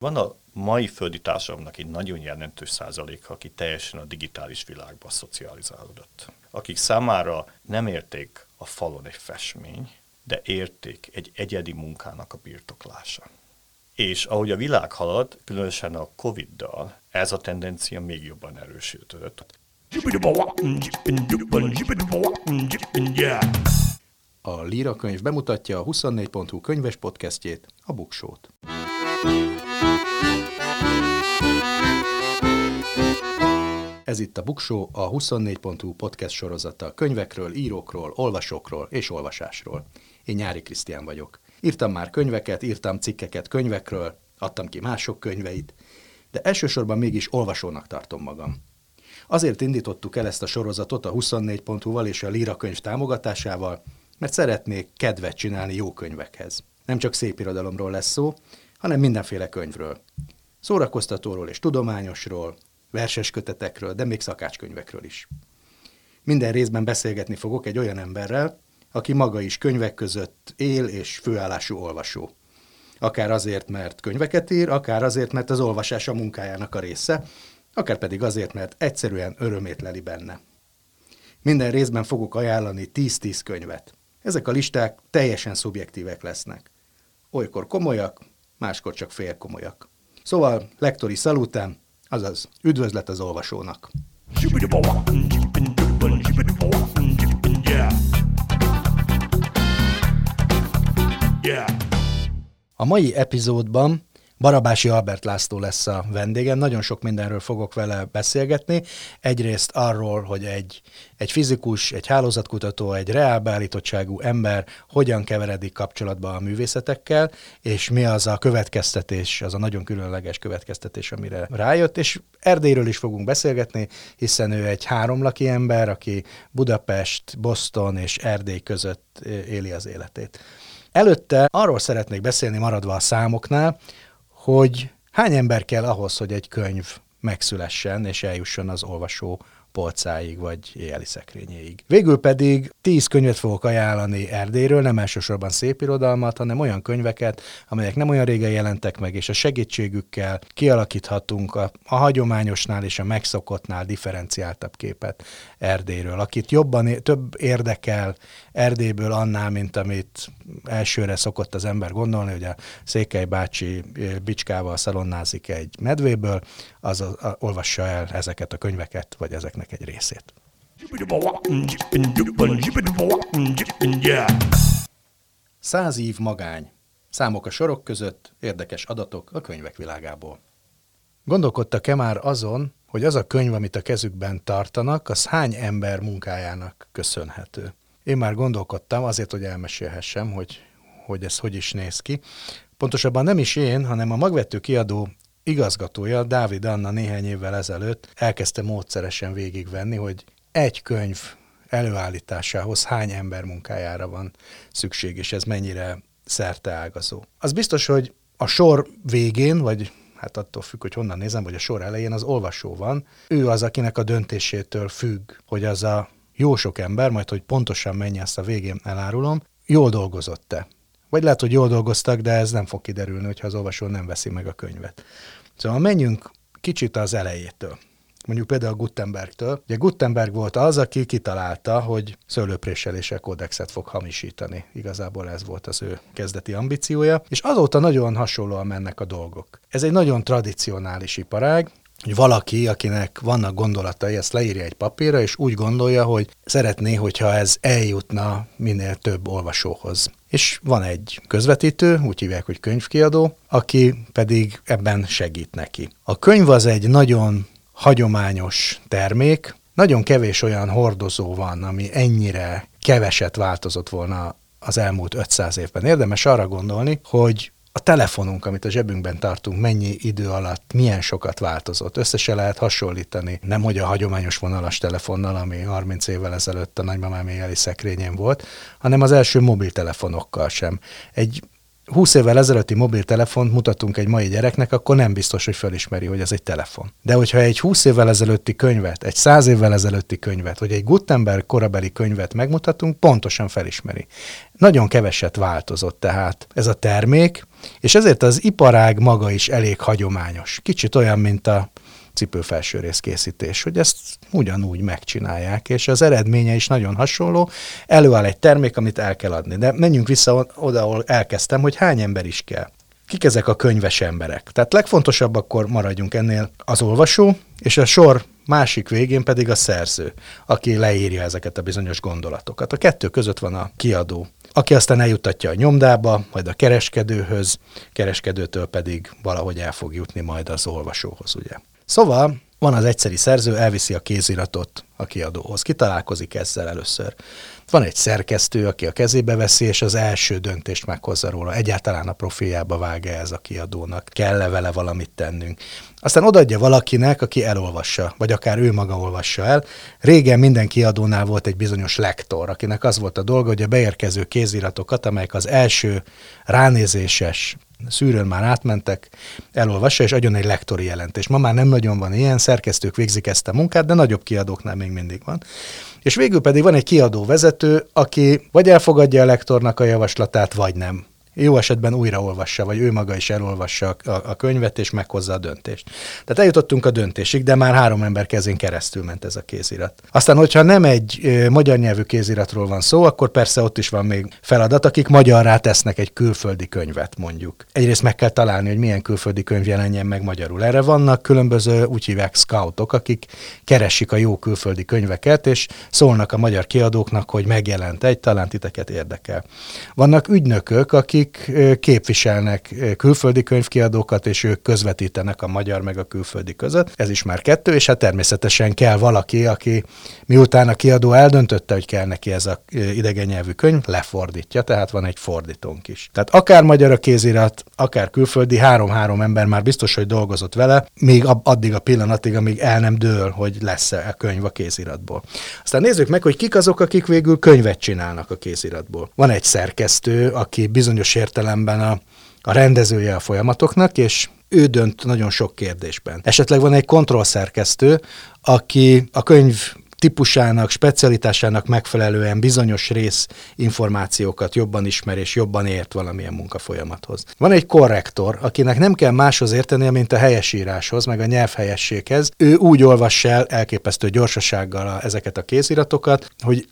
Van a mai földi társadalomnak egy nagyon jelentős százalék, aki teljesen a digitális világba szocializálódott. Akik számára nem érték a falon egy festmény, de érték egy egyedi munkának a birtoklása. És ahogy a világ halad, különösen a Covid-dal, ez a tendencia még jobban erősödött. A Líra könyv bemutatja a 24.hu könyves podcastjét, a Buksót. Ez itt a Buksó, a 24.hu podcast sorozata könyvekről, írókról, olvasókról és olvasásról. Én Nyári Krisztián vagyok. Írtam már könyveket, írtam cikkeket könyvekről, adtam ki mások könyveit, de elsősorban mégis olvasónak tartom magam. Azért indítottuk el ezt a sorozatot a 24.hu-val és a Líra könyv támogatásával, mert szeretnék kedvet csinálni jó könyvekhez. Nem csak szép irodalomról lesz szó, hanem mindenféle könyvről. Szórakoztatóról és tudományosról, verses kötetekről, de még szakácskönyvekről is. Minden részben beszélgetni fogok egy olyan emberrel, aki maga is könyvek között él és főállású olvasó. Akár azért, mert könyveket ír, akár azért, mert az olvasás a munkájának a része, akár pedig azért, mert egyszerűen örömét leli benne. Minden részben fogok ajánlani 10-10 könyvet. Ezek a listák teljesen szubjektívek lesznek. Olykor komolyak, máskor csak félkomolyak. Szóval lektori szalután, azaz üdvözlet az olvasónak. A mai epizódban Barabási Albert László lesz a vendégem, nagyon sok mindenről fogok vele beszélgetni. Egyrészt arról, hogy egy, egy fizikus, egy hálózatkutató, egy reálbeállítottságú ember hogyan keveredik kapcsolatba a művészetekkel, és mi az a következtetés, az a nagyon különleges következtetés, amire rájött, és Erdélyről is fogunk beszélgetni, hiszen ő egy háromlaki ember, aki Budapest, Boston és Erdély között éli az életét. Előtte arról szeretnék beszélni maradva a számoknál, hogy hány ember kell ahhoz, hogy egy könyv megszülessen és eljusson az olvasó polcáig vagy éjjeli szekrényéig. Végül pedig tíz könyvet fogok ajánlani Erdélyről, nem elsősorban szép irodalmat, hanem olyan könyveket, amelyek nem olyan régen jelentek meg, és a segítségükkel kialakíthatunk a, a hagyományosnál és a megszokottnál differenciáltabb képet Erdélyről. Akit jobban, több érdekel Erdélyből annál, mint amit elsőre szokott az ember gondolni, hogy a Székely bácsi bicskával szalonnázik egy medvéből, az a, a, olvassa el ezeket a könyveket, vagy ezeknek egy részét. Száz év magány. Számok a sorok között, érdekes adatok a könyvek világából. Gondolkodtak-e már azon, hogy az a könyv, amit a kezükben tartanak, az hány ember munkájának köszönhető? Én már gondolkodtam, azért, hogy elmesélhessem, hogy, hogy ez hogy is néz ki. Pontosabban nem is én, hanem a magvető kiadó igazgatója, Dávid Anna néhány évvel ezelőtt elkezdte módszeresen végigvenni, hogy egy könyv előállításához hány ember munkájára van szükség, és ez mennyire szerteágazó. Az biztos, hogy a sor végén, vagy hát attól függ, hogy honnan nézem, vagy a sor elején az olvasó van. Ő az, akinek a döntésétől függ, hogy az a jó sok ember, majd hogy pontosan mennyi ezt a végén elárulom, jól dolgozott-e. Vagy lehet, hogy jól dolgoztak, de ez nem fog kiderülni, hogyha az olvasó nem veszi meg a könyvet. Szóval menjünk kicsit az elejétől. Mondjuk például Gutenbergtől. Ugye Gutenberg volt az, aki kitalálta, hogy szőlőpréselése kódexet fog hamisítani. Igazából ez volt az ő kezdeti ambíciója, és azóta nagyon hasonlóan mennek a dolgok. Ez egy nagyon tradicionális iparág, hogy valaki, akinek vannak gondolatai, ezt leírja egy papírra, és úgy gondolja, hogy szeretné, hogyha ez eljutna minél több olvasóhoz. És van egy közvetítő, úgy hívják, hogy könyvkiadó, aki pedig ebben segít neki. A könyv az egy nagyon hagyományos termék, nagyon kevés olyan hordozó van, ami ennyire keveset változott volna az elmúlt 500 évben. Érdemes arra gondolni, hogy a telefonunk, amit a zsebünkben tartunk, mennyi idő alatt milyen sokat változott. Összesen lehet hasonlítani, nem hogy a hagyományos vonalas telefonnal, ami 30 évvel ezelőtt a nagymamám éjjeli szekrényén volt, hanem az első mobiltelefonokkal sem. Egy 20 évvel ezelőtti mobiltelefont mutatunk egy mai gyereknek, akkor nem biztos, hogy felismeri, hogy ez egy telefon. De hogyha egy 20 évvel ezelőtti könyvet, egy 100 évvel ezelőtti könyvet, vagy egy Gutenberg korabeli könyvet megmutatunk, pontosan felismeri. Nagyon keveset változott tehát ez a termék, és ezért az iparág maga is elég hagyományos. Kicsit olyan, mint a cipőfelső készítés, hogy ezt ugyanúgy megcsinálják, és az eredménye is nagyon hasonló. Előáll egy termék, amit el kell adni. De menjünk vissza oda, ahol elkezdtem, hogy hány ember is kell. Kik ezek a könyves emberek? Tehát legfontosabb akkor maradjunk ennél az olvasó, és a sor másik végén pedig a szerző, aki leírja ezeket a bizonyos gondolatokat. A kettő között van a kiadó, aki aztán eljutatja a nyomdába, majd a kereskedőhöz, kereskedőtől pedig valahogy el fog jutni majd az olvasóhoz, ugye. Szóval van az egyszeri szerző, elviszi a kéziratot a kiadóhoz. Kitalálkozik ezzel először. Van egy szerkesztő, aki a kezébe veszi, és az első döntést meghozza róla. Egyáltalán a profiljába vágja ez a kiadónak. Kell-e vele valamit tennünk? Aztán odaadja valakinek, aki elolvassa, vagy akár ő maga olvassa el. Régen minden kiadónál volt egy bizonyos lektor, akinek az volt a dolga, hogy a beérkező kéziratokat, amelyek az első ránézéses szűrőn már átmentek, elolvassa, és adjon egy lektori jelentés. Ma már nem nagyon van ilyen, szerkesztők végzik ezt a munkát, de nagyobb kiadóknál még mindig van. És végül pedig van egy kiadó vezető, aki vagy elfogadja a lektornak a javaslatát, vagy nem jó esetben újraolvassa, vagy ő maga is elolvassa a, a könyvet, és meghozza a döntést. Tehát eljutottunk a döntésig, de már három ember kezén keresztül ment ez a kézirat. Aztán, hogyha nem egy ö, magyar nyelvű kéziratról van szó, akkor persze ott is van még feladat, akik magyarrá tesznek egy külföldi könyvet, mondjuk. Egyrészt meg kell találni, hogy milyen külföldi könyv jelenjen meg magyarul. Erre vannak különböző, úgy hívják scoutok, akik keresik a jó külföldi könyveket, és szólnak a magyar kiadóknak, hogy megjelent egy, talán titeket érdekel. Vannak ügynökök, akik akik képviselnek külföldi könyvkiadókat, és ők közvetítenek a magyar meg a külföldi között. Ez is már kettő, és hát természetesen kell valaki, aki miután a kiadó eldöntötte, hogy kell neki ez a idegen nyelvű könyv, lefordítja, tehát van egy fordítónk is. Tehát akár magyar a kézirat, akár külföldi, három-három ember már biztos, hogy dolgozott vele, még addig a pillanatig, amíg el nem dől, hogy lesz-e a könyv a kéziratból. Aztán nézzük meg, hogy kik azok, akik végül könyvet csinálnak a kéziratból. Van egy szerkesztő, aki bizonyos értelemben a, a rendezője a folyamatoknak, és ő dönt nagyon sok kérdésben. Esetleg van egy kontrollszerkesztő, aki a könyv típusának, specialitásának megfelelően bizonyos rész információkat jobban ismer és jobban ért valamilyen munkafolyamathoz. Van egy korrektor, akinek nem kell máshoz értenie, mint a helyesíráshoz, meg a nyelvhelyességhez. Ő úgy olvassa el elképesztő gyorsasággal ezeket a kéziratokat, hogy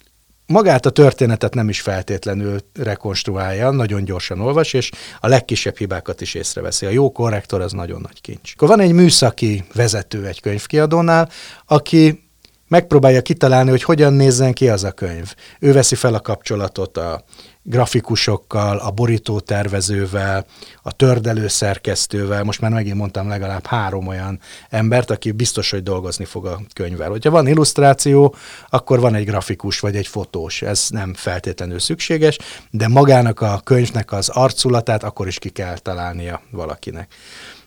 magát a történetet nem is feltétlenül rekonstruálja, nagyon gyorsan olvas, és a legkisebb hibákat is észreveszi. A jó korrektor az nagyon nagy kincs. Akkor van egy műszaki vezető egy könyvkiadónál, aki megpróbálja kitalálni, hogy hogyan nézzen ki az a könyv. Ő veszi fel a kapcsolatot a grafikusokkal, a borító tervezővel, a tördelő szerkesztővel, most már megint mondtam legalább három olyan embert, aki biztos, hogy dolgozni fog a könyvvel. Hogyha van illusztráció, akkor van egy grafikus vagy egy fotós, ez nem feltétlenül szükséges, de magának a könyvnek az arculatát akkor is ki kell találnia valakinek.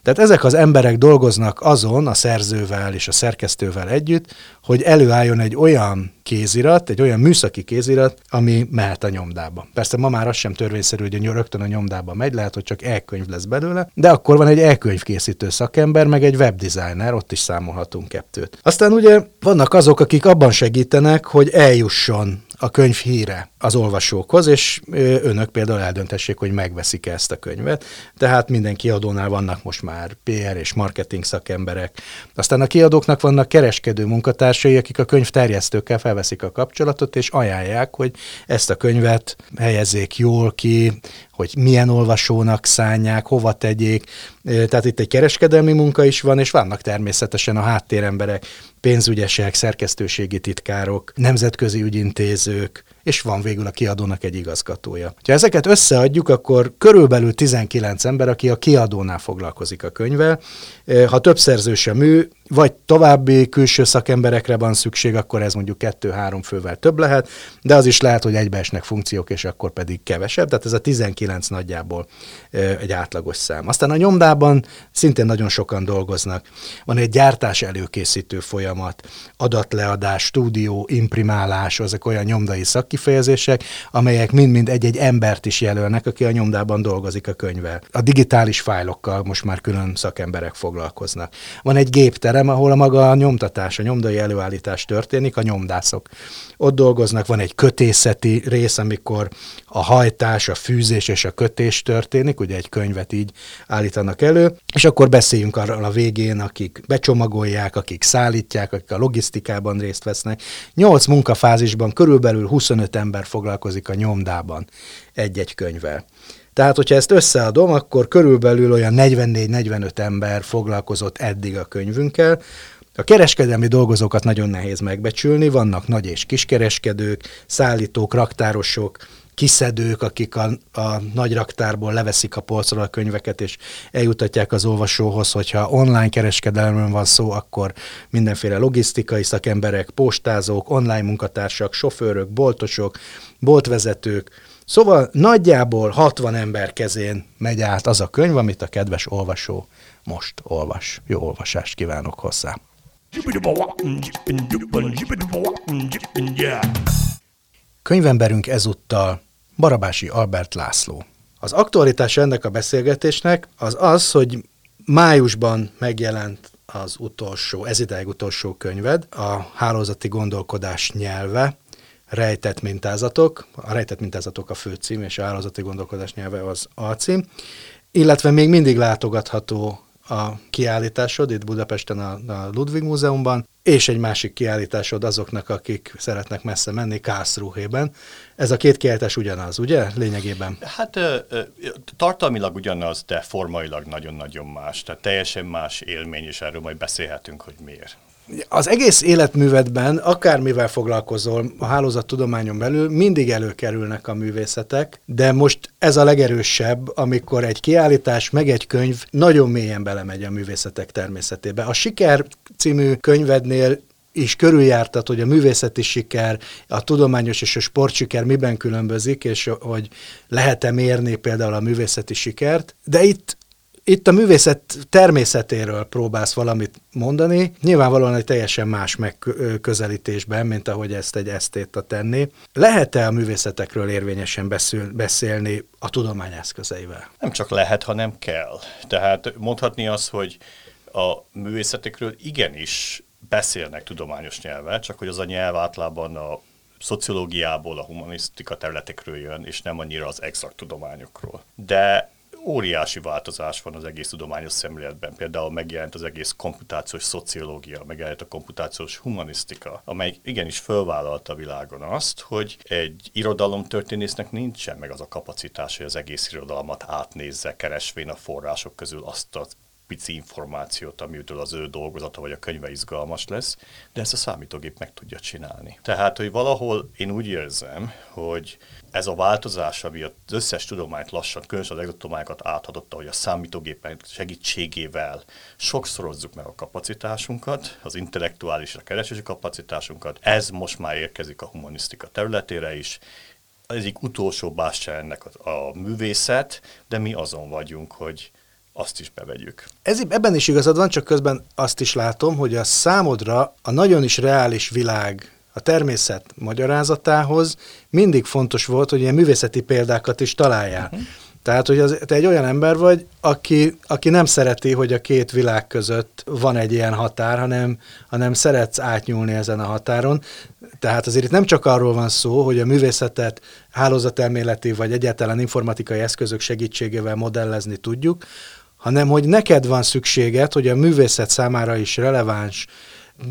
Tehát ezek az emberek dolgoznak azon a szerzővel és a szerkesztővel együtt, hogy előálljon egy olyan kézirat, egy olyan műszaki kézirat, ami mehet a nyomdába. Persze ma már az sem törvényszerű, hogy a rögtön a nyomdába megy, lehet, hogy csak e-könyv lesz belőle, de akkor van egy e-könyv készítő szakember, meg egy webdesigner, ott is számolhatunk kettőt. Aztán ugye vannak azok, akik abban segítenek, hogy eljusson a könyv híre az olvasókhoz, és önök például eldöntessék, hogy megveszik ezt a könyvet. Tehát minden kiadónál vannak most már PR és marketing szakemberek. Aztán a kiadóknak vannak kereskedő munkatársai, akik a könyv terjesztőkkel felveszik a kapcsolatot, és ajánlják, hogy ezt a könyvet helyezzék jól ki, hogy milyen olvasónak szánják, hova tegyék. Tehát itt egy kereskedelmi munka is van, és vannak természetesen a háttéremberek, pénzügyesek, szerkesztőségi titkárok, nemzetközi ügyintézők, és van végül a kiadónak egy igazgatója. Ha ezeket összeadjuk, akkor körülbelül 19 ember, aki a kiadónál foglalkozik a könyvvel. Ha több szerzős a mű, vagy további külső szakemberekre van szükség, akkor ez mondjuk kettő-három fővel több lehet, de az is lehet, hogy egybeesnek funkciók, és akkor pedig kevesebb, tehát ez a 19 nagyjából egy átlagos szám. Aztán a nyomdában szintén nagyon sokan dolgoznak. Van egy gyártás előkészítő folyamat, adatleadás, stúdió, imprimálás, ezek olyan nyomdai szak szakkifejezések, amelyek mind-mind egy-egy embert is jelölnek, aki a nyomdában dolgozik a könyvvel. A digitális fájlokkal most már külön szakemberek foglalkoznak. Van egy gépterem, ahol a maga a nyomtatás, a nyomdai előállítás történik, a nyomdászok. Ott dolgoznak, van egy kötészeti rész, amikor a hajtás, a fűzés és a kötés történik, ugye egy könyvet így állítanak elő, és akkor beszéljünk arról a végén, akik becsomagolják, akik szállítják, akik a logisztikában részt vesznek. Nyolc munkafázisban körülbelül 25 ember foglalkozik a nyomdában egy-egy könyvvel. Tehát, hogyha ezt összeadom, akkor körülbelül olyan 44-45 ember foglalkozott eddig a könyvünkkel. A kereskedelmi dolgozókat nagyon nehéz megbecsülni, vannak nagy és kiskereskedők, szállítók, raktárosok, kiszedők, akik a, a nagy raktárból leveszik a polcról a könyveket, és eljutatják az olvasóhoz, hogyha online kereskedelemről van szó, akkor mindenféle logisztikai szakemberek, postázók, online munkatársak, sofőrök, boltosok, boltvezetők, Szóval nagyjából 60 ember kezén megy át az a könyv, amit a kedves olvasó most olvas. Jó olvasást kívánok hozzá! Könyvemberünk ezúttal Barabási Albert László. Az aktualitás ennek a beszélgetésnek az az, hogy májusban megjelent az utolsó, ez ideig utolsó könyved, a hálózati gondolkodás nyelve, rejtett mintázatok, a rejtett mintázatok a főcím, és a hálózati gondolkodás nyelve az alcím, illetve még mindig látogatható a kiállításod itt Budapesten a, a Ludwig Múzeumban, és egy másik kiállításod azoknak, akik szeretnek messze menni, Kászruhében. Ez a két kiállítás ugyanaz, ugye? Lényegében. Hát tartalmilag ugyanaz, de formailag nagyon-nagyon más. Tehát teljesen más élmény, és erről majd beszélhetünk, hogy miért. Az egész életművedben, akármivel foglalkozol a hálózattudományon belül, mindig előkerülnek a művészetek, de most ez a legerősebb, amikor egy kiállítás, meg egy könyv nagyon mélyen belemegy a művészetek természetébe. A Siker című könyvednél is körüljártat, hogy a művészeti siker, a tudományos és a sportsiker miben különbözik, és hogy lehet-e mérni például a művészeti sikert, de itt itt a művészet természetéről próbálsz valamit mondani, nyilvánvalóan egy teljesen más megközelítésben, mint ahogy ezt egy esztéta tenni. Lehet-e a művészetekről érvényesen beszél, beszélni a tudomány eszközeivel? Nem csak lehet, hanem kell. Tehát mondhatni azt, hogy a művészetekről igenis beszélnek tudományos nyelvvel, csak hogy az a nyelv általában a szociológiából, a humanisztika területekről jön, és nem annyira az exakt tudományokról. De óriási változás van az egész tudományos szemléletben. Például megjelent az egész komputációs szociológia, megjelent a komputációs humanisztika, amely igenis fölvállalta a világon azt, hogy egy irodalomtörténésznek nincsen meg az a kapacitás, hogy az egész irodalmat átnézze, keresvén a források közül azt a pici információt, amitől az ő dolgozata vagy a könyve izgalmas lesz, de ezt a számítógép meg tudja csinálni. Tehát, hogy valahol én úgy érzem, hogy ez a változás, ami az összes tudományt lassan, különösen az exotudományokat áthadotta, hogy a számítógépen segítségével sokszorozzuk meg a kapacitásunkat, az intellektuális, a keresési kapacitásunkat. Ez most már érkezik a humanisztika területére is, ez egyik utolsó bástya ennek a, a művészet, de mi azon vagyunk, hogy azt is bevegyük. Ez, ebben is igazad van, csak közben azt is látom, hogy a számodra a nagyon is reális világ a természet magyarázatához mindig fontos volt, hogy ilyen művészeti példákat is találjál. Uh-huh. Tehát, hogy az, te egy olyan ember vagy, aki, aki nem szereti, hogy a két világ között van egy ilyen határ, hanem, hanem szeretsz átnyúlni ezen a határon. Tehát azért itt nem csak arról van szó, hogy a művészetet hálózatelméleti vagy egyáltalán informatikai eszközök segítségével modellezni tudjuk, hanem hogy neked van szükséged, hogy a művészet számára is releváns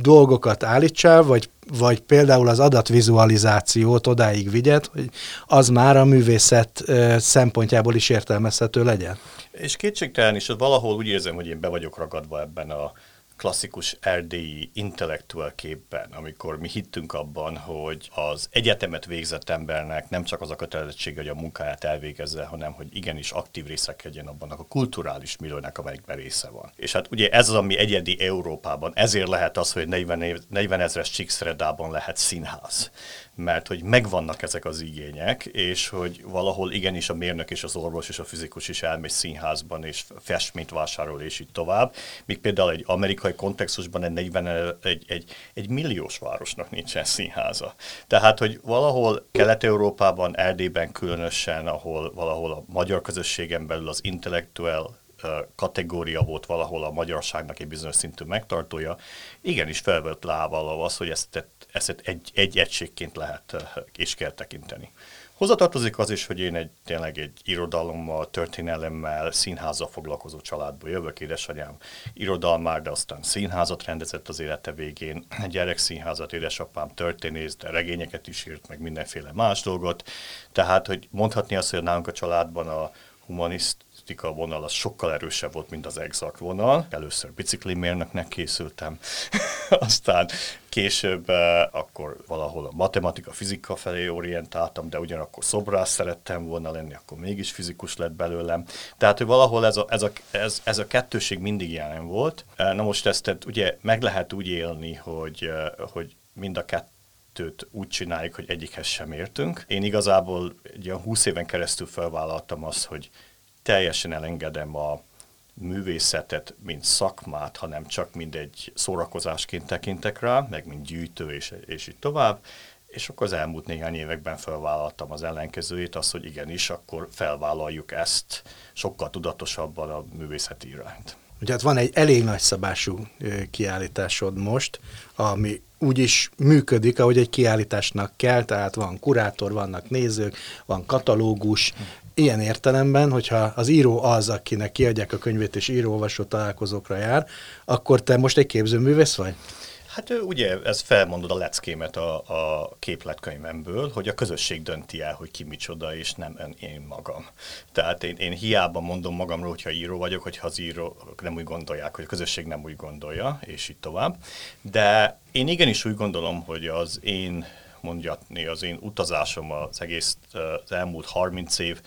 dolgokat állítsál, vagy, vagy például az adatvizualizációt odáig vigyed, hogy az már a művészet szempontjából is értelmezhető legyen. És kétségtelen is, valahol úgy érzem, hogy én be vagyok ragadva ebben a klasszikus erdélyi intellektuál képben, amikor mi hittünk abban, hogy az egyetemet végzett embernek nem csak az a kötelezettsége, hogy a munkáját elvégezze, hanem hogy igenis aktív részekedjen abban a kulturális milliónak, amelyikben része van. És hát ugye ez az, ami egyedi Európában, ezért lehet az, hogy 40, 40 ezres Csíkszeredában lehet színház mert hogy megvannak ezek az igények, és hogy valahol igenis a mérnök és az orvos és a fizikus is elmegy színházban, és festményt vásárol, és így tovább. Míg például egy amerikai kontextusban egy 40, egy, egy, egy milliós városnak nincsen színháza. Tehát, hogy valahol Kelet-Európában, Erdélyben különösen, ahol valahol a magyar közösségen belül az intellektuál kategória volt valahol a magyarságnak egy bizonyos szintű megtartója, igenis felvett lábbal az, hogy ezt, ezt egy, egy egységként lehet és kell tekinteni. Hozzatartozik az is, hogy én egy, tényleg egy irodalommal, történelemmel, színházzal foglalkozó családból jövök. Édesanyám irodalmár, de aztán színházat rendezett az élete végén. Gyerekszínházat, édesapám történész, de regényeket is írt, meg mindenféle más dolgot. Tehát, hogy mondhatni azt, hogy nálunk a családban a humanist statisztika vonal az sokkal erősebb volt, mint az exakt vonal. Először biciklimérnöknek készültem, aztán később eh, akkor valahol a matematika, fizika felé orientáltam, de ugyanakkor szobrász szerettem volna lenni, akkor mégis fizikus lett belőlem. Tehát, hogy valahol ez a, ez a, ez, ez a kettőség mindig jelen volt. Eh, na most ezt ugye meg lehet úgy élni, hogy, eh, hogy mind a kettő kettőt úgy csináljuk, hogy egyikhez sem értünk. Én igazából egy olyan 20 éven keresztül felvállaltam azt, hogy teljesen elengedem a művészetet, mint szakmát, hanem csak mint egy szórakozásként tekintek rá, meg mint gyűjtő, és, és így tovább. És akkor az elmúlt néhány években felvállaltam az ellenkezőjét, az, hogy igenis, akkor felvállaljuk ezt sokkal tudatosabban a művészeti irányt. Ugye hát van egy elég nagyszabású kiállításod most, ami úgy is működik, ahogy egy kiállításnak kell, tehát van kurátor, vannak nézők, van katalógus, ilyen értelemben, hogyha az író az, akinek kiadják a könyvét és író-olvasó találkozókra jár, akkor te most egy képzőművész vagy? Hát ugye ez felmondod a leckémet a, a képletkönyvemből, hogy a közösség dönti el, hogy ki micsoda, és nem én magam. Tehát én, én hiába mondom magamról, hogyha író vagyok, hogyha az író nem úgy gondolják, hogy a közösség nem úgy gondolja, és így tovább. De én igenis úgy gondolom, hogy az én mondjatni, az én utazásom az egész az elmúlt 30 év,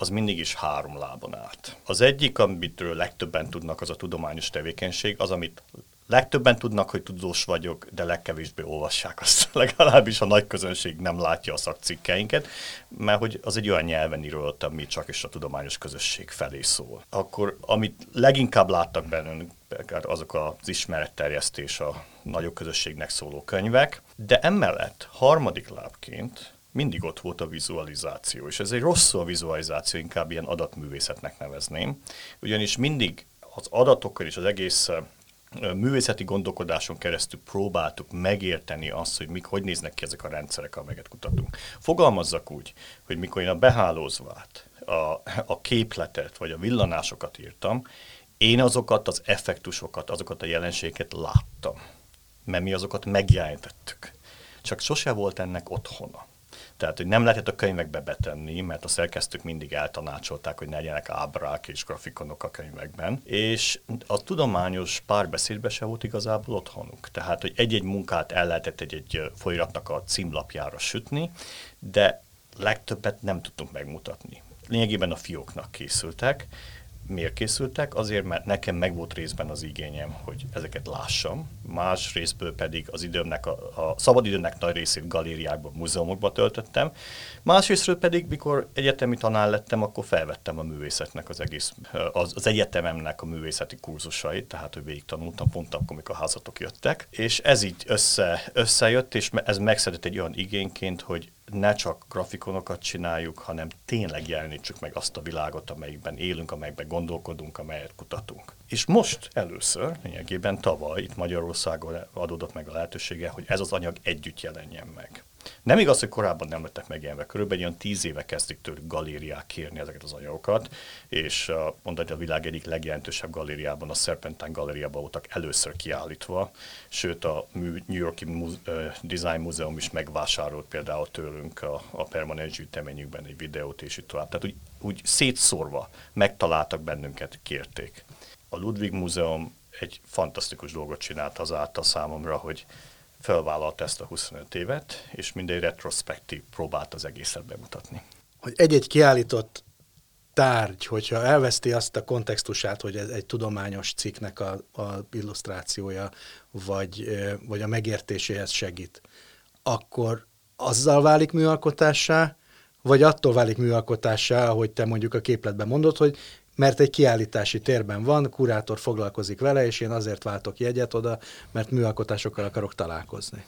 az mindig is három lábon állt. Az egyik, amitről legtöbben tudnak, az a tudományos tevékenység, az, amit legtöbben tudnak, hogy tudós vagyok, de legkevésbé olvassák azt. Legalábbis a nagy közönség nem látja a szakcikkeinket, mert hogy az egy olyan nyelven írott, ami csak is a tudományos közösség felé szól. Akkor amit leginkább láttak bennünk, azok az ismeretterjesztés a nagyobb közösségnek szóló könyvek, de emellett harmadik lábként mindig ott volt a vizualizáció, és ez egy rossz a vizualizáció, inkább ilyen adatművészetnek nevezném, ugyanis mindig az adatokkal és az egész művészeti gondolkodáson keresztül próbáltuk megérteni azt, hogy mik, hogy néznek ki ezek a rendszerek, amelyeket kutatunk. Fogalmazzak úgy, hogy mikor én a behálózvát, a, a képletet vagy a villanásokat írtam, én azokat az effektusokat, azokat a jelenségeket láttam, mert mi azokat megjelentettük. Csak sose volt ennek otthona. Tehát, hogy nem lehetett a könyvekbe betenni, mert a szerkesztők mindig eltanácsolták, hogy ne legyenek ábrák és grafikonok a könyvekben. És a tudományos párbeszédbe se volt igazából otthonuk. Tehát, hogy egy-egy munkát el lehetett egy-egy folyiratnak a címlapjára sütni, de legtöbbet nem tudtunk megmutatni. Lényegében a fióknak készültek, miért készültek? Azért, mert nekem meg volt részben az igényem, hogy ezeket lássam. Más részből pedig az időmnek, a, a szabadidőnek nagy részét galériákban, múzeumokban töltöttem. Másrésztről pedig, mikor egyetemi tanár lettem, akkor felvettem a művészetnek az egész, az, az egyetememnek a művészeti kurzusait, tehát hogy végig tanultam pont akkor, amikor házatok jöttek. És ez így össze, összejött, és ez megszedett egy olyan igényként, hogy ne csak grafikonokat csináljuk, hanem tényleg jelenítsük meg azt a világot, amelyikben élünk, amelyikben gondolkodunk, amelyet kutatunk. És most először, lényegében tavaly itt Magyarországon adódott meg a lehetősége, hogy ez az anyag együtt jelenjen meg. Nem igaz, hogy korábban nem lettek megjelenve. Körülbelül olyan tíz éve kezdik tőlük galériák kérni ezeket az anyagokat, és mondani a világ egyik legjelentősebb galériában, a Serpentine galériában voltak először kiállítva, sőt a New Yorki Design Múzeum is megvásárolt például tőlünk a, a permanens gyűjteményükben egy videót, és így tovább. Tehát úgy, úgy szétszórva megtaláltak bennünket, kérték. A Ludwig Múzeum egy fantasztikus dolgot csinált azáltal számomra, hogy felvállalta ezt a 25 évet, és mindegy retrospektív próbált az egészet bemutatni. Hogy egy-egy kiállított tárgy, hogyha elveszti azt a kontextusát, hogy ez egy tudományos cikknek a, a illusztrációja, vagy, vagy a megértéséhez segít, akkor azzal válik műalkotássá, vagy attól válik műalkotássá, ahogy te mondjuk a képletben mondod, hogy mert egy kiállítási térben van, kurátor foglalkozik vele, és én azért váltok jegyet oda, mert műalkotásokkal akarok találkozni.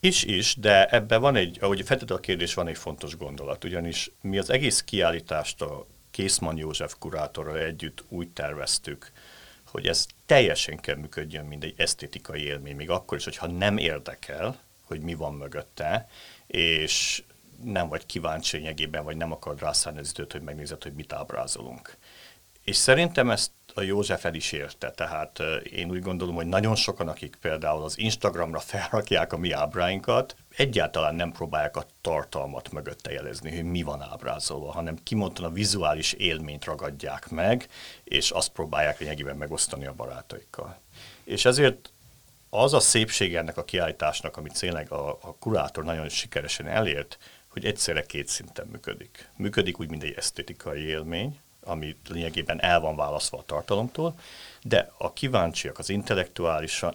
Is is, de ebben van egy, ahogy feltett a kérdés, van egy fontos gondolat, ugyanis mi az egész kiállítást a Készman József kurátorral együtt úgy terveztük, hogy ez teljesen kell működjön, mint egy esztétikai élmény, még akkor is, hogyha nem érdekel, hogy mi van mögötte, és nem vagy kíváncsi lényegében, vagy nem akarod rászállni az időt, hogy megnézed, hogy mit ábrázolunk. És szerintem ezt a József el is érte, tehát én úgy gondolom, hogy nagyon sokan, akik például az Instagramra felrakják a mi ábráinkat, egyáltalán nem próbálják a tartalmat mögötte jelezni, hogy mi van ábrázolva, hanem kimondtan a vizuális élményt ragadják meg, és azt próbálják lényegében megosztani a barátaikkal. És ezért az a szépség ennek a kiállításnak, amit tényleg a, a kurátor nagyon sikeresen elért, hogy egyszerre két szinten működik. Működik úgy, mint egy esztétikai élmény, ami lényegében el van választva a tartalomtól, de a kíváncsiak, az intellektuálisan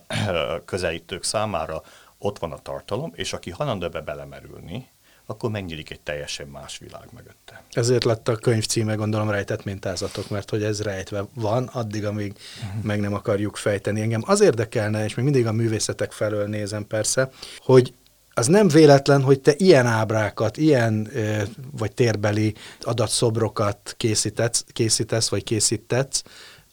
közelítők számára ott van a tartalom, és aki hajlandó ebbe belemerülni, akkor megnyílik egy teljesen más világ mögötte. Ezért lett a könyv címe, gondolom, rejtett mintázatok, mert hogy ez rejtve van, addig, amíg meg nem akarjuk fejteni. Engem az érdekelne, és még mindig a művészetek felől nézem persze, hogy az nem véletlen, hogy te ilyen ábrákat, ilyen vagy térbeli adatszobrokat készítesz, készítesz vagy készítetsz,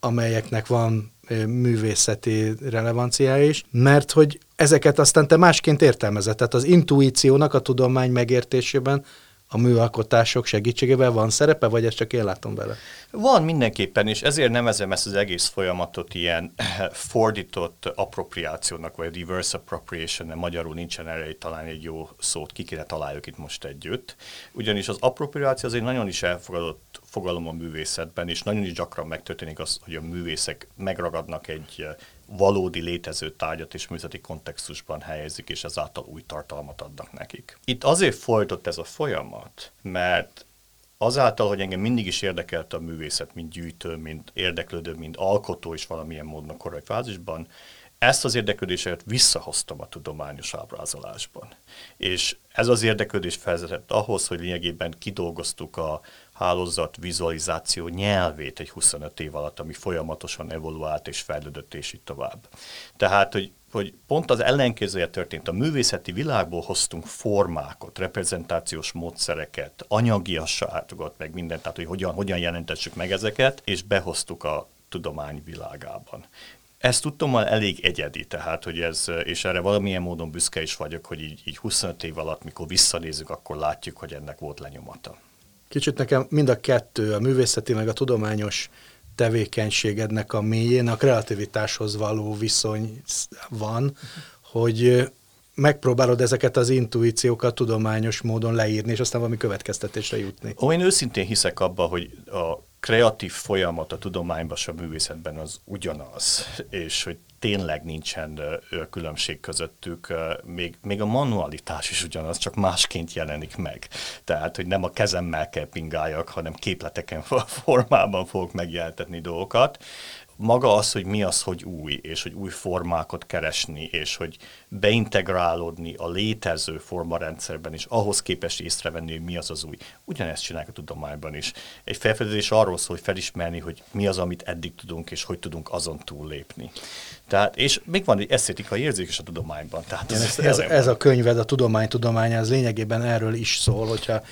amelyeknek van művészeti relevanciája is, mert hogy ezeket aztán te másként értelmezed. Tehát az intuíciónak a tudomány megértésében a műalkotások segítségével van szerepe, vagy ezt csak én látom bele? Van mindenképpen, és ezért nevezem ezt az egész folyamatot ilyen fordított appropriációnak, vagy reverse appropriation, de magyarul nincsen erre talán egy jó szót, ki kéne találjuk itt most együtt. Ugyanis az appropriáció az egy nagyon is elfogadott fogalom a művészetben, és nagyon is gyakran megtörténik az, hogy a művészek megragadnak egy valódi létező tárgyat és művészeti kontextusban helyezik, és ezáltal új tartalmat adnak nekik. Itt azért folytott ez a folyamat, mert azáltal, hogy engem mindig is érdekelt a művészet, mint gyűjtő, mint érdeklődő, mint alkotó is valamilyen módon a korai fázisban, ezt az érdeklődéset visszahoztam a tudományos ábrázolásban. És ez az érdeklődés vezetett ahhoz, hogy lényegében kidolgoztuk a hálózat vizualizáció nyelvét egy 25 év alatt, ami folyamatosan evoluált és fejlődött és így tovább. Tehát, hogy hogy pont az ellenkezője történt. A művészeti világból hoztunk formákat, reprezentációs módszereket, anyagiasságot, meg mindent, tehát hogy hogyan, hogyan jelentessük meg ezeket, és behoztuk a tudomány világában. Ezt tudtam elég egyedi, tehát, hogy ez, és erre valamilyen módon büszke is vagyok, hogy így, így 25 év alatt, mikor visszanézzük, akkor látjuk, hogy ennek volt lenyomata. Kicsit nekem mind a kettő, a művészeti meg a tudományos tevékenységednek a mélyén a kreativitáshoz való viszony van, hogy megpróbálod ezeket az intuíciókat tudományos módon leírni, és aztán valami következtetésre jutni. Ó, én őszintén hiszek abba, hogy a kreatív folyamat a tudományban, a művészetben az ugyanaz, és hogy tényleg nincsen különbség közöttük, még, még a manualitás is ugyanaz, csak másként jelenik meg. Tehát, hogy nem a kezemmel kell pingáljak, hanem képleteken formában fogok megjelentetni dolgokat maga az, hogy mi az, hogy új, és hogy új formákat keresni, és hogy beintegrálódni a létező formarendszerben, és ahhoz képest észrevenni, hogy mi az az új. Ugyanezt csinálják a tudományban is. Egy felfedezés arról szól, hogy felismerni, hogy mi az, amit eddig tudunk, és hogy tudunk azon túllépni. Tehát, és még van egy esztétikai érzék is a tudományban. Tehát ez, ez, ez, ez a könyved, a tudomány tudománya, az lényegében erről is szól, hogyha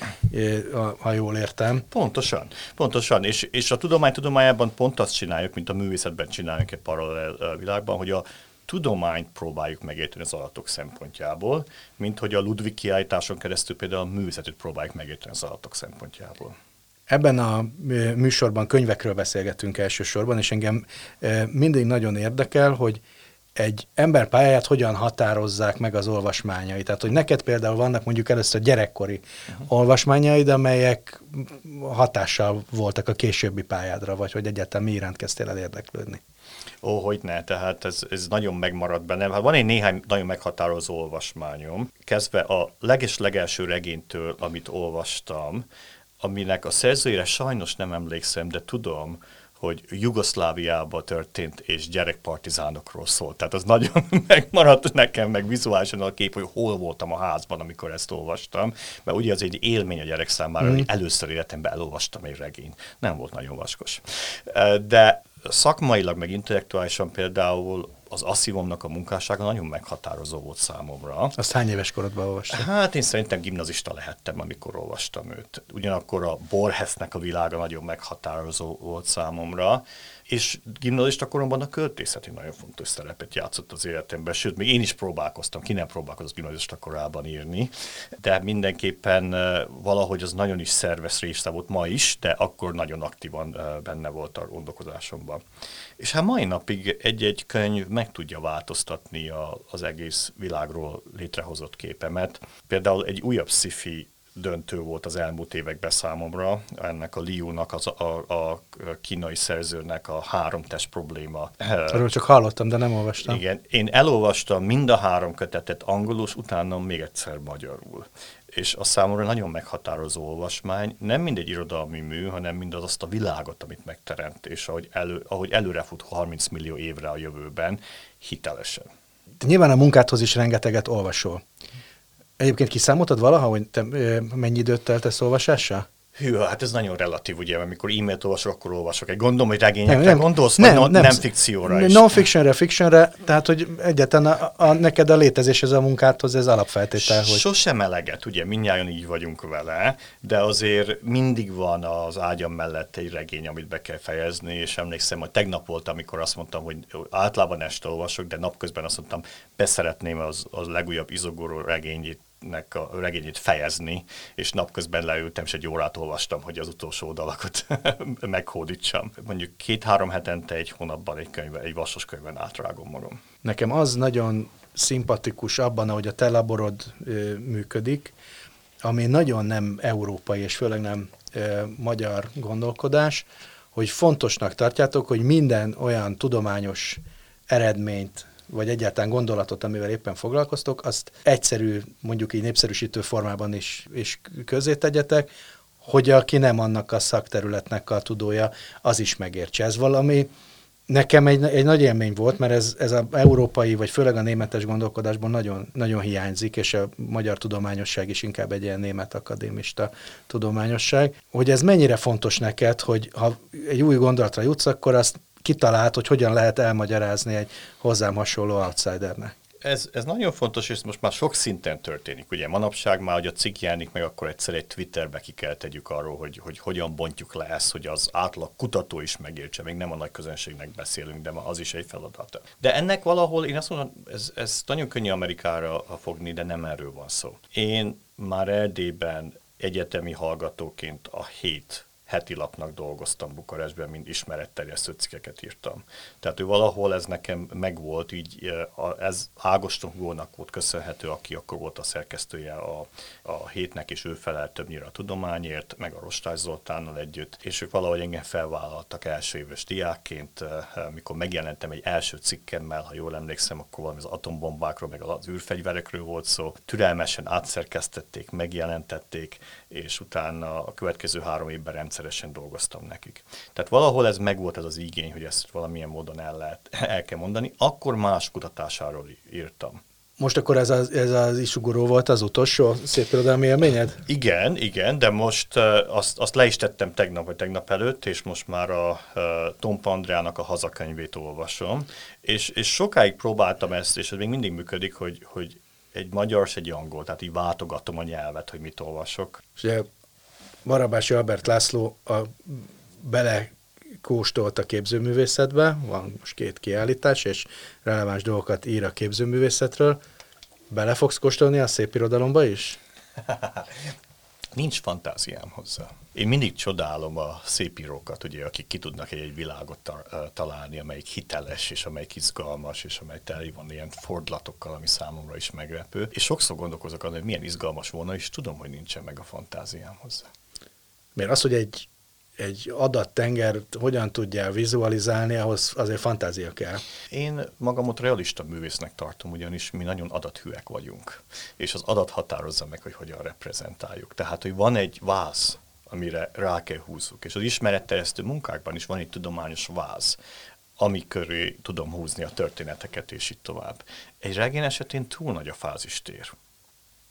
ha jól értem. Pontosan, pontosan. És, és a tudomány tudományában pont azt csináljuk, mint a művészetben csináljuk egy paralel világban, hogy a tudományt próbáljuk megérteni az adatok szempontjából, mint hogy a Ludwig kiállításon keresztül például a művészetet próbáljuk megérteni az adatok szempontjából. Ebben a műsorban könyvekről beszélgetünk elsősorban, és engem mindig nagyon érdekel, hogy egy ember pályáját hogyan határozzák meg az olvasmányai. Tehát, hogy neked például vannak mondjuk először gyerekkori uh-huh. olvasmányaid, amelyek hatással voltak a későbbi pályádra, vagy hogy egyáltalán mi iránt kezdtél el érdeklődni. Ó, hogy ne, tehát ez, ez nagyon megmaradt bennem. Hát van egy néhány nagyon meghatározó olvasmányom, kezdve a leges-legelső regénytől, amit olvastam, aminek a szerzőjére sajnos nem emlékszem, de tudom, hogy Jugoszláviában történt és gyerekpartizánokról szólt. Tehát az nagyon megmaradt nekem, meg vizuálisan a kép, hogy hol voltam a házban, amikor ezt olvastam, mert ugye az egy élmény a gyerek számára, mm. hogy először életemben elolvastam egy regényt. Nem volt nagyon vaskos. De szakmailag, meg intellektuálisan például az asszívomnak a munkássága nagyon meghatározó volt számomra. Azt hány éves korodban olvastad? Hát én szerintem gimnazista lehettem, amikor olvastam őt. Ugyanakkor a Borhesznek a világa nagyon meghatározó volt számomra, és gimnazista koromban a költészet egy nagyon fontos szerepet játszott az életemben, sőt, még én is próbálkoztam, ki nem próbálkozott gimnazista korában írni, de mindenképpen valahogy az nagyon is szerves része volt ma is, de akkor nagyon aktívan benne volt a gondolkozásomban. És hát mai napig egy-egy könyv meg tudja változtatni a, az egész világról létrehozott képemet. Például egy újabb sci döntő volt az elmúlt években számomra, ennek a Liu-nak, az, a, a kínai szerzőnek a három test probléma. Erről csak hallottam, de nem olvastam. Igen, én elolvastam mind a három kötetet angolul, utána még egyszer magyarul. És a számomra nagyon meghatározó olvasmány, nem mindegy irodalmi mű, hanem mindaz azt a világot, amit megteremt, és ahogy, elő, ahogy előrefut 30 millió évre a jövőben, hitelesen. De nyilván a munkádhoz is rengeteget olvasol. Egyébként kiszámoltad valaha, hogy te mennyi időt teltesz olvasással? Hű, hát ez nagyon relatív, ugye, amikor e-mailt olvasok, akkor olvasok. Egy gondolom, hogy regényekre nem, nem, gondolsz, nem, non, nem, nem fikcióra is. Non-fictionre, fictionre, tehát, hogy egyetlen a, a, neked a létezés ez a munkádhoz, ez alapfeltétel. Hogy... Sosem eleget, ugye, mindjárt így vagyunk vele, de azért mindig van az ágyam mellett egy regény, amit be kell fejezni, és emlékszem, hogy tegnap volt, amikor azt mondtam, hogy általában este olvasok, de napközben azt mondtam, beszeretném az, az legújabb izogoró regényét nek a regényét fejezni, és napközben leültem, és egy órát olvastam, hogy az utolsó oldalakat meghódítsam. Mondjuk két-három hetente, egy hónapban egy, könyve, egy vasos könyvben átrágom magam. Nekem az nagyon szimpatikus abban, ahogy a te laborod ö, működik, ami nagyon nem európai, és főleg nem ö, magyar gondolkodás, hogy fontosnak tartjátok, hogy minden olyan tudományos eredményt, vagy egyáltalán gondolatot, amivel éppen foglalkoztok, azt egyszerű, mondjuk így népszerűsítő formában is, is közé tegyetek, hogy aki nem annak a szakterületnek a tudója, az is megértse. Ez valami, nekem egy, egy nagy élmény volt, mert ez, ez az európai, vagy főleg a németes gondolkodásban nagyon, nagyon hiányzik, és a magyar tudományosság is inkább egy ilyen német akadémista tudományosság, hogy ez mennyire fontos neked, hogy ha egy új gondolatra jutsz, akkor azt kitalált, hogy hogyan lehet elmagyarázni egy hozzám hasonló outsidernek. Ez, ez nagyon fontos, és most már sok szinten történik. Ugye manapság már, hogy a cikk jelenik meg, akkor egyszer egy Twitterbe ki kell tegyük arról, hogy, hogy hogyan bontjuk le ezt, hogy az átlag kutató is megértse. Még nem a nagy közönségnek beszélünk, de ma az is egy feladat. De ennek valahol, én azt mondom, ez, ez nagyon könnyű Amerikára fogni, de nem erről van szó. Én már Erdélyben egyetemi hallgatóként a hét heti lapnak dolgoztam Bukarestben, mind ismeretterjesztő cikkeket írtam. Tehát ő valahol ez nekem megvolt, így ez Ágoston Gónak volt köszönhető, aki akkor volt a szerkesztője a, a hétnek, és ő felelt többnyire a tudományért, meg a Rostás Zoltánnal együtt, és ők valahogy engem felvállaltak első éves diákként, mikor megjelentem egy első cikkemmel, ha jól emlékszem, akkor valami az atombombákról, meg az űrfegyverekről volt szó. Türelmesen átszerkesztették, megjelentették, és utána a következő három évben rendszeresen dolgoztam nekik. Tehát valahol ez megvolt ez az igény, hogy ezt valamilyen módon el, lehet, el kell mondani, akkor más kutatásáról írtam. Most akkor ez az, ez az isugoró volt az utolsó szépirodalmi élményed? Igen, igen, de most uh, azt, azt le is tettem tegnap vagy tegnap előtt, és most már a uh, Tompa Andrának a hazakönyvét olvasom, és, és sokáig próbáltam ezt, és ez még mindig működik, hogy, hogy egy magyar és egy angol, tehát így váltogatom a nyelvet, hogy mit olvasok. És Barabási Albert László a bele kóstolt a képzőművészetbe, van most két kiállítás, és releváns dolgokat ír a képzőművészetről. Bele fogsz kóstolni a szép irodalomba is? Nincs fantáziám hozzá. Én mindig csodálom a szép írókat, ugye, akik ki tudnak egy, egy világot ta- találni, amelyik hiteles, és amelyik izgalmas, és amely teli van ilyen fordulatokkal, ami számomra is meglepő. És sokszor gondolkozok azon, hogy milyen izgalmas volna, és tudom, hogy nincsen meg a fantáziám hozzá. Mert az, hogy egy egy adattenger hogyan tudja vizualizálni, ahhoz azért fantázia kell. Én magamot realista művésznek tartom, ugyanis mi nagyon adathűek vagyunk, és az adat határozza meg, hogy hogyan reprezentáljuk. Tehát, hogy van egy vász amire rá kell húzzuk. És az ismeretterjesztő munkákban is van egy tudományos váz, ami köré tudom húzni a történeteket, és így tovább. Egy regény esetén túl nagy a fázistér.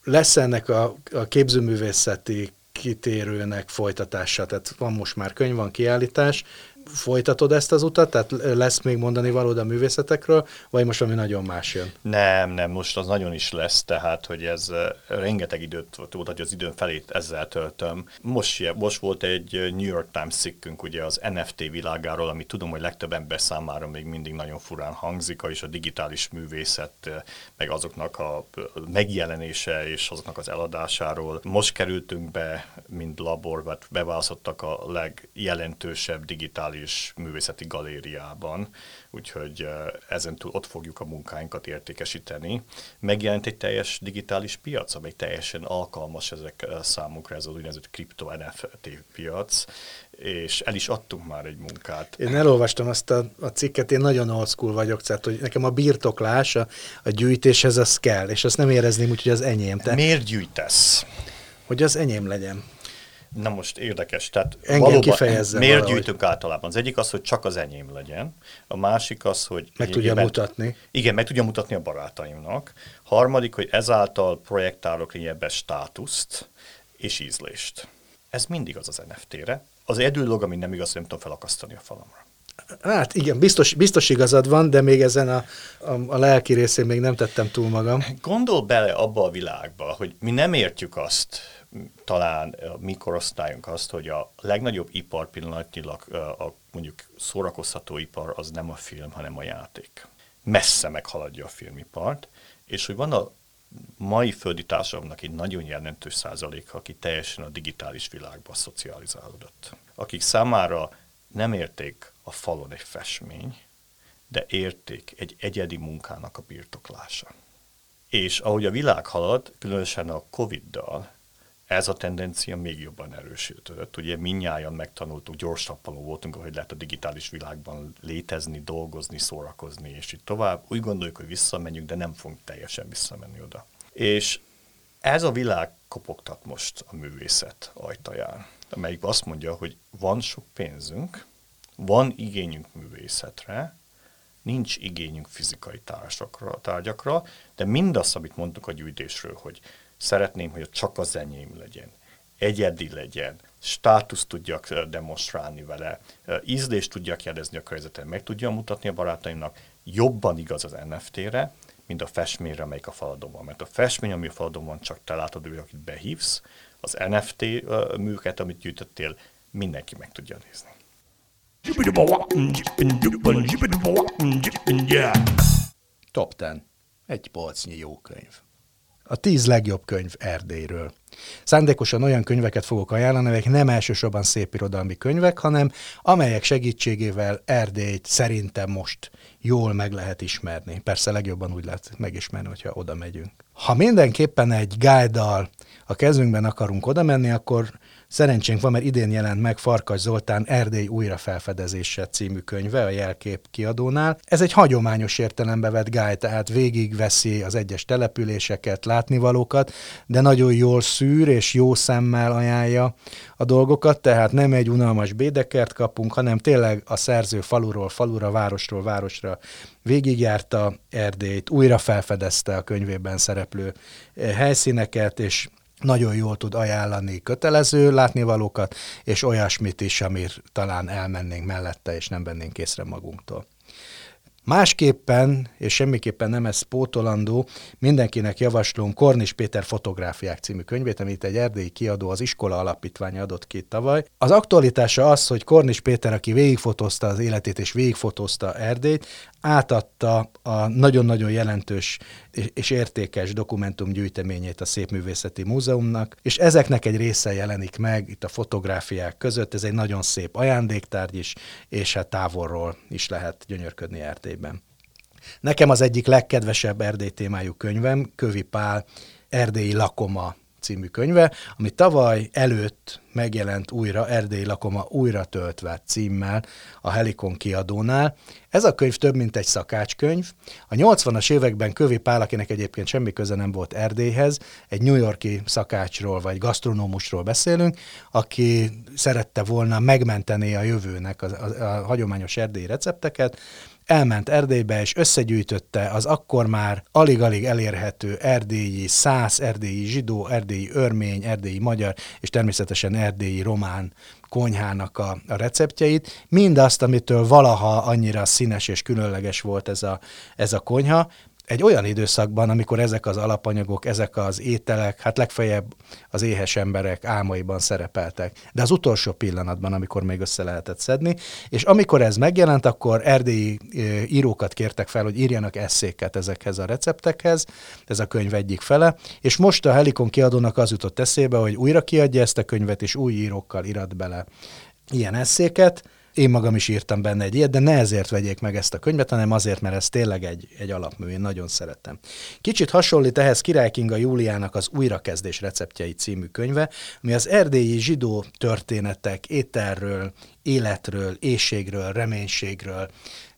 Lesz ennek a, a képzőművészeti kitérőnek folytatása, tehát van most már könyv, van kiállítás, folytatod ezt az utat, tehát lesz még mondani valód a művészetekről, vagy most ami nagyon más jön? Nem, nem, most az nagyon is lesz, tehát, hogy ez rengeteg időt volt, hogy az időn felét ezzel töltöm. Most, most volt egy New York Times cikkünk ugye az NFT világáról, ami tudom, hogy legtöbb ember számára még mindig nagyon furán hangzik, és a digitális művészet, meg azoknak a megjelenése és azoknak az eladásáról. Most kerültünk be, mint labor, vagy beválasztottak a legjelentősebb digitális és művészeti galériában, úgyhogy ezen túl ott fogjuk a munkáinkat értékesíteni. Megjelent egy teljes digitális piac, amely teljesen alkalmas ezek számunkra, ez az úgynevezett kripto NFT piac, és el is adtunk már egy munkát. Én elolvastam azt a, a cikket, én nagyon old school vagyok, tehát hogy nekem a birtoklás, a, a gyűjtéshez az kell, és azt nem érezném úgy, hogy az enyém. Te... Miért gyűjtesz? Hogy az enyém legyen. Na most érdekes, tehát Engem valóban miért valahogy. gyűjtünk általában? Az egyik az, hogy csak az enyém legyen, a másik az, hogy... Meg tudja meg, mutatni. Igen, meg tudja mutatni a barátaimnak. Harmadik, hogy ezáltal projektálok lényegben státuszt és ízlést. Ez mindig az az NFT-re. Az egyedül dolog, ami nem igaz, hogy nem tudom felakasztani a falamra. Hát igen, biztos, biztos igazad van, de még ezen a, a, a lelki részén még nem tettem túl magam. Gondol bele abba a világba, hogy mi nem értjük azt, talán a mi korosztályunk azt, hogy a legnagyobb ipar pillanatnyilag, a, mondjuk szórakoztató ipar az nem a film, hanem a játék. Messze meghaladja a filmipart, és hogy van a mai földi társadalomnak egy nagyon jelentős százalék, aki teljesen a digitális világba szocializálódott. Akik számára nem érték a falon egy festmény, de érték egy egyedi munkának a birtoklása. És ahogy a világ halad, különösen a Covid-dal, ez a tendencia még jobban erősödött. Ugye minnyáján megtanultuk, gyors tappaló voltunk, ahogy lehet a digitális világban létezni, dolgozni, szórakozni, és így tovább. Úgy gondoljuk, hogy visszamegyünk, de nem fogunk teljesen visszamenni oda. És ez a világ kopogtat most a művészet ajtaján, amelyik azt mondja, hogy van sok pénzünk, van igényünk művészetre, nincs igényünk fizikai tárgyakra, tárgyakra, de mindazt, amit mondtuk a gyűjtésről, hogy szeretném, hogy csak az enyém legyen, egyedi legyen, státuszt tudjak demonstrálni vele, ízlést tudjak jelezni a környezetem, meg tudja mutatni a barátaimnak, jobban igaz az NFT-re, mint a festményre, amelyik a faladon van. Mert a festmény, ami a faladon van, csak te látod, hogy akit behívsz, az NFT műket, amit gyűjtöttél, mindenki meg tudja nézni. Top 10. Egy polcnyi jó könyv a tíz legjobb könyv Erdélyről. Szándékosan olyan könyveket fogok ajánlani, amelyek nem elsősorban szépirodalmi könyvek, hanem amelyek segítségével Erdélyt szerintem most jól meg lehet ismerni. Persze legjobban úgy lehet megismerni, hogyha oda megyünk. Ha mindenképpen egy guide a kezünkben akarunk oda menni, akkor Szerencsénk van, mert idén jelent meg Farkas Zoltán Erdély újrafelfedezése című könyve a Jelkép kiadónál. Ez egy hagyományos értelembe vett guide, tehát végigveszi az egyes településeket, látnivalókat, de nagyon jól szűr és jó szemmel ajánlja a dolgokat, tehát nem egy unalmas bédekert kapunk, hanem tényleg a szerző faluról falura, városról városra végigjárta Erdélyt, újra felfedezte a könyvében szereplő helyszíneket, és nagyon jól tud ajánlani kötelező látnivalókat, és olyasmit is, amir talán elmennénk mellette, és nem vennénk észre magunktól. Másképpen, és semmiképpen nem ez pótolandó, mindenkinek javaslom Kornis Péter fotográfiák című könyvét, amit egy erdélyi kiadó az iskola alapítványa adott ki tavaly. Az aktualitása az, hogy Kornis Péter, aki végigfotózta az életét és végigfotózta Erdélyt, átadta a nagyon-nagyon jelentős és értékes dokumentumgyűjteményét a Szépművészeti Múzeumnak, és ezeknek egy része jelenik meg itt a fotográfiák között. Ez egy nagyon szép ajándéktárgy is, és hát távolról is lehet gyönyörködni Erdélyben. Nekem az egyik legkedvesebb Erdély témájú könyvem, Kövi Pál Erdélyi lakoma című könyve, ami tavaly előtt megjelent újra Erdély lakoma újra töltve címmel a Helikon kiadónál. Ez a könyv több, mint egy szakácskönyv. A 80-as években Kövi Pál, akinek egyébként semmi köze nem volt Erdélyhez, egy New Yorki szakácsról vagy gasztronómusról beszélünk, aki szerette volna megmenteni a jövőnek a, a, a hagyományos erdélyi recepteket, elment Erdélybe, és összegyűjtötte az akkor már alig-alig elérhető erdélyi száz, erdélyi zsidó, erdélyi örmény, erdélyi magyar, és természetesen erdélyi román konyhának a, a receptjeit, mindazt, amitől valaha annyira színes és különleges volt ez a, ez a konyha, egy olyan időszakban, amikor ezek az alapanyagok, ezek az ételek, hát legfeljebb az éhes emberek álmaiban szerepeltek. De az utolsó pillanatban, amikor még össze lehetett szedni, és amikor ez megjelent, akkor erdélyi írókat kértek fel, hogy írjanak eszéket ezekhez a receptekhez, ez a könyv egyik fele, és most a Helikon kiadónak az jutott eszébe, hogy újra kiadja ezt a könyvet, és új írókkal irat bele ilyen eszéket, én magam is írtam benne egy ilyet, de ne ezért vegyék meg ezt a könyvet, hanem azért, mert ez tényleg egy, egy alapmű, én nagyon szeretem. Kicsit hasonlít ehhez Király Kinga Júliának az Újrakezdés receptjei című könyve, ami az erdélyi zsidó történetek, ételről, életről, éjségről, reménységről,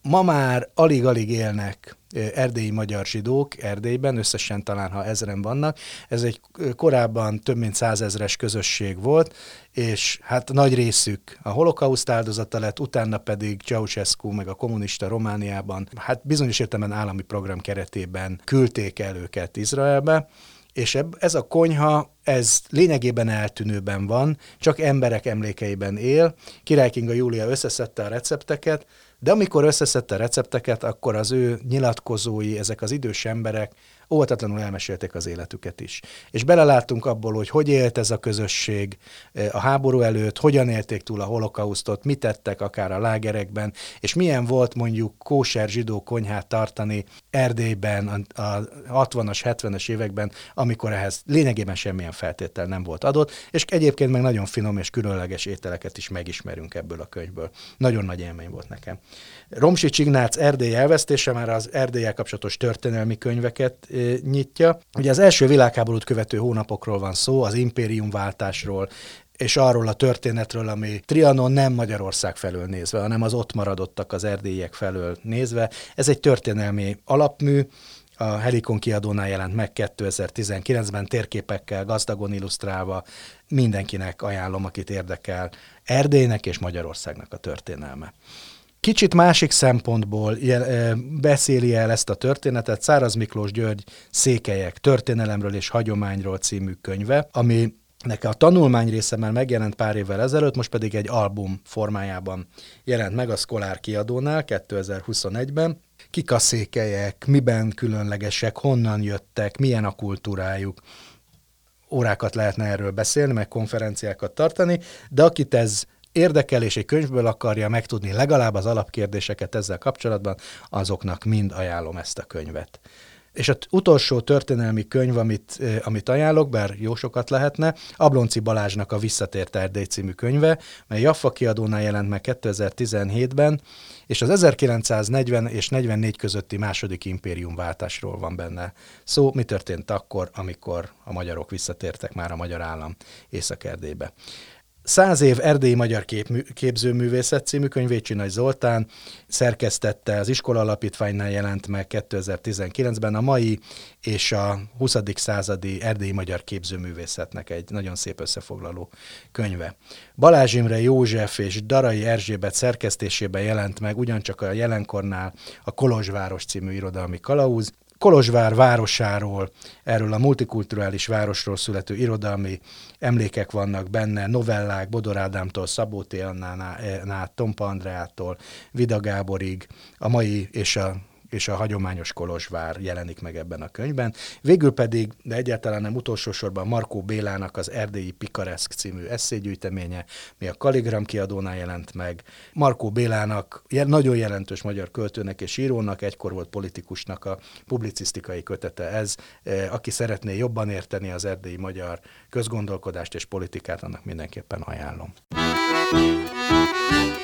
Ma már alig-alig élnek erdélyi magyar zsidók Erdélyben, összesen talán ha ezren vannak. Ez egy korábban több mint százezres közösség volt, és hát nagy részük a holokauszt áldozata lett, utána pedig Ceausescu meg a kommunista Romániában, hát bizonyos értelemben állami program keretében küldték el őket Izraelbe, és ez a konyha, ez lényegében eltűnőben van, csak emberek emlékeiben él. Király Kinga Júlia összeszedte a recepteket, de amikor összeszedte recepteket, akkor az ő nyilatkozói, ezek az idős emberek óvatatlanul elmesélték az életüket is. És beleláttunk abból, hogy hogy élt ez a közösség eh, a háború előtt, hogyan élték túl a holokausztot, mit tettek akár a lágerekben, és milyen volt mondjuk kóser zsidó konyhát tartani Erdélyben a 60-as, 70-es években, amikor ehhez lényegében semmilyen feltétel nem volt adott, és egyébként meg nagyon finom és különleges ételeket is megismerünk ebből a könyvből. Nagyon nagy élmény volt nekem. Romsi Csignác Erdély elvesztése már az Erdélyel kapcsolatos történelmi könyveket nyitja. Ugye az első világháborút követő hónapokról van szó, az impériumváltásról, és arról a történetről, ami Trianon nem Magyarország felől nézve, hanem az ott maradottak az erdélyek felől nézve. Ez egy történelmi alapmű, a Helikon kiadónál jelent meg 2019-ben térképekkel gazdagon illusztrálva. Mindenkinek ajánlom, akit érdekel Erdélynek és Magyarországnak a történelme. Kicsit másik szempontból jel, beszéli el ezt a történetet Száraz Miklós György Székelyek történelemről és hagyományról című könyve, ami Nekem a tanulmány része már megjelent pár évvel ezelőtt, most pedig egy album formájában jelent meg a Szkolár kiadónál 2021-ben. Kik a székelyek, miben különlegesek, honnan jöttek, milyen a kultúrájuk. Órákat lehetne erről beszélni, meg konferenciákat tartani, de akit ez érdekel és egy könyvből akarja megtudni legalább az alapkérdéseket ezzel kapcsolatban, azoknak mind ajánlom ezt a könyvet. És az utolsó történelmi könyv, amit, amit ajánlok, bár jó sokat lehetne, Ablonci Balázsnak a Visszatért Erdély című könyve, mely Jaffa kiadónál jelent meg 2017-ben, és az 1940 és 44 közötti második impériumváltásról van benne. Szó, mi történt akkor, amikor a magyarok visszatértek már a magyar állam Észak-Erdélybe. Száz év erdélyi magyar kép, képzőművészet című könyvét Nagy Zoltán szerkesztette, az iskola alapítványnál jelent meg 2019-ben a mai és a 20. századi erdélyi magyar képzőművészetnek egy nagyon szép összefoglaló könyve. Balázs Imre József és Darai Erzsébet szerkesztésében jelent meg ugyancsak a jelenkornál a Kolozsváros című irodalmi kalauz, Kolozsvár városáról, erről a multikulturális városról születő irodalmi emlékek vannak benne, novellák Bodor Ádámtól, Szabó T. Annánál, Tompa Andreától, Vida Gáborig, a mai és a és a hagyományos Kolozsvár jelenik meg ebben a könyvben. Végül pedig, de egyáltalán nem utolsó sorban Markó Bélának az Erdélyi Pikareszk című eszégyűjteménye, mi a Kaligram kiadónál jelent meg. Markó Bélának nagyon jelentős magyar költőnek és írónak, egykor volt politikusnak a publicisztikai kötete ez. E, aki szeretné jobban érteni az erdélyi magyar közgondolkodást és politikát, annak mindenképpen ajánlom. Thank you.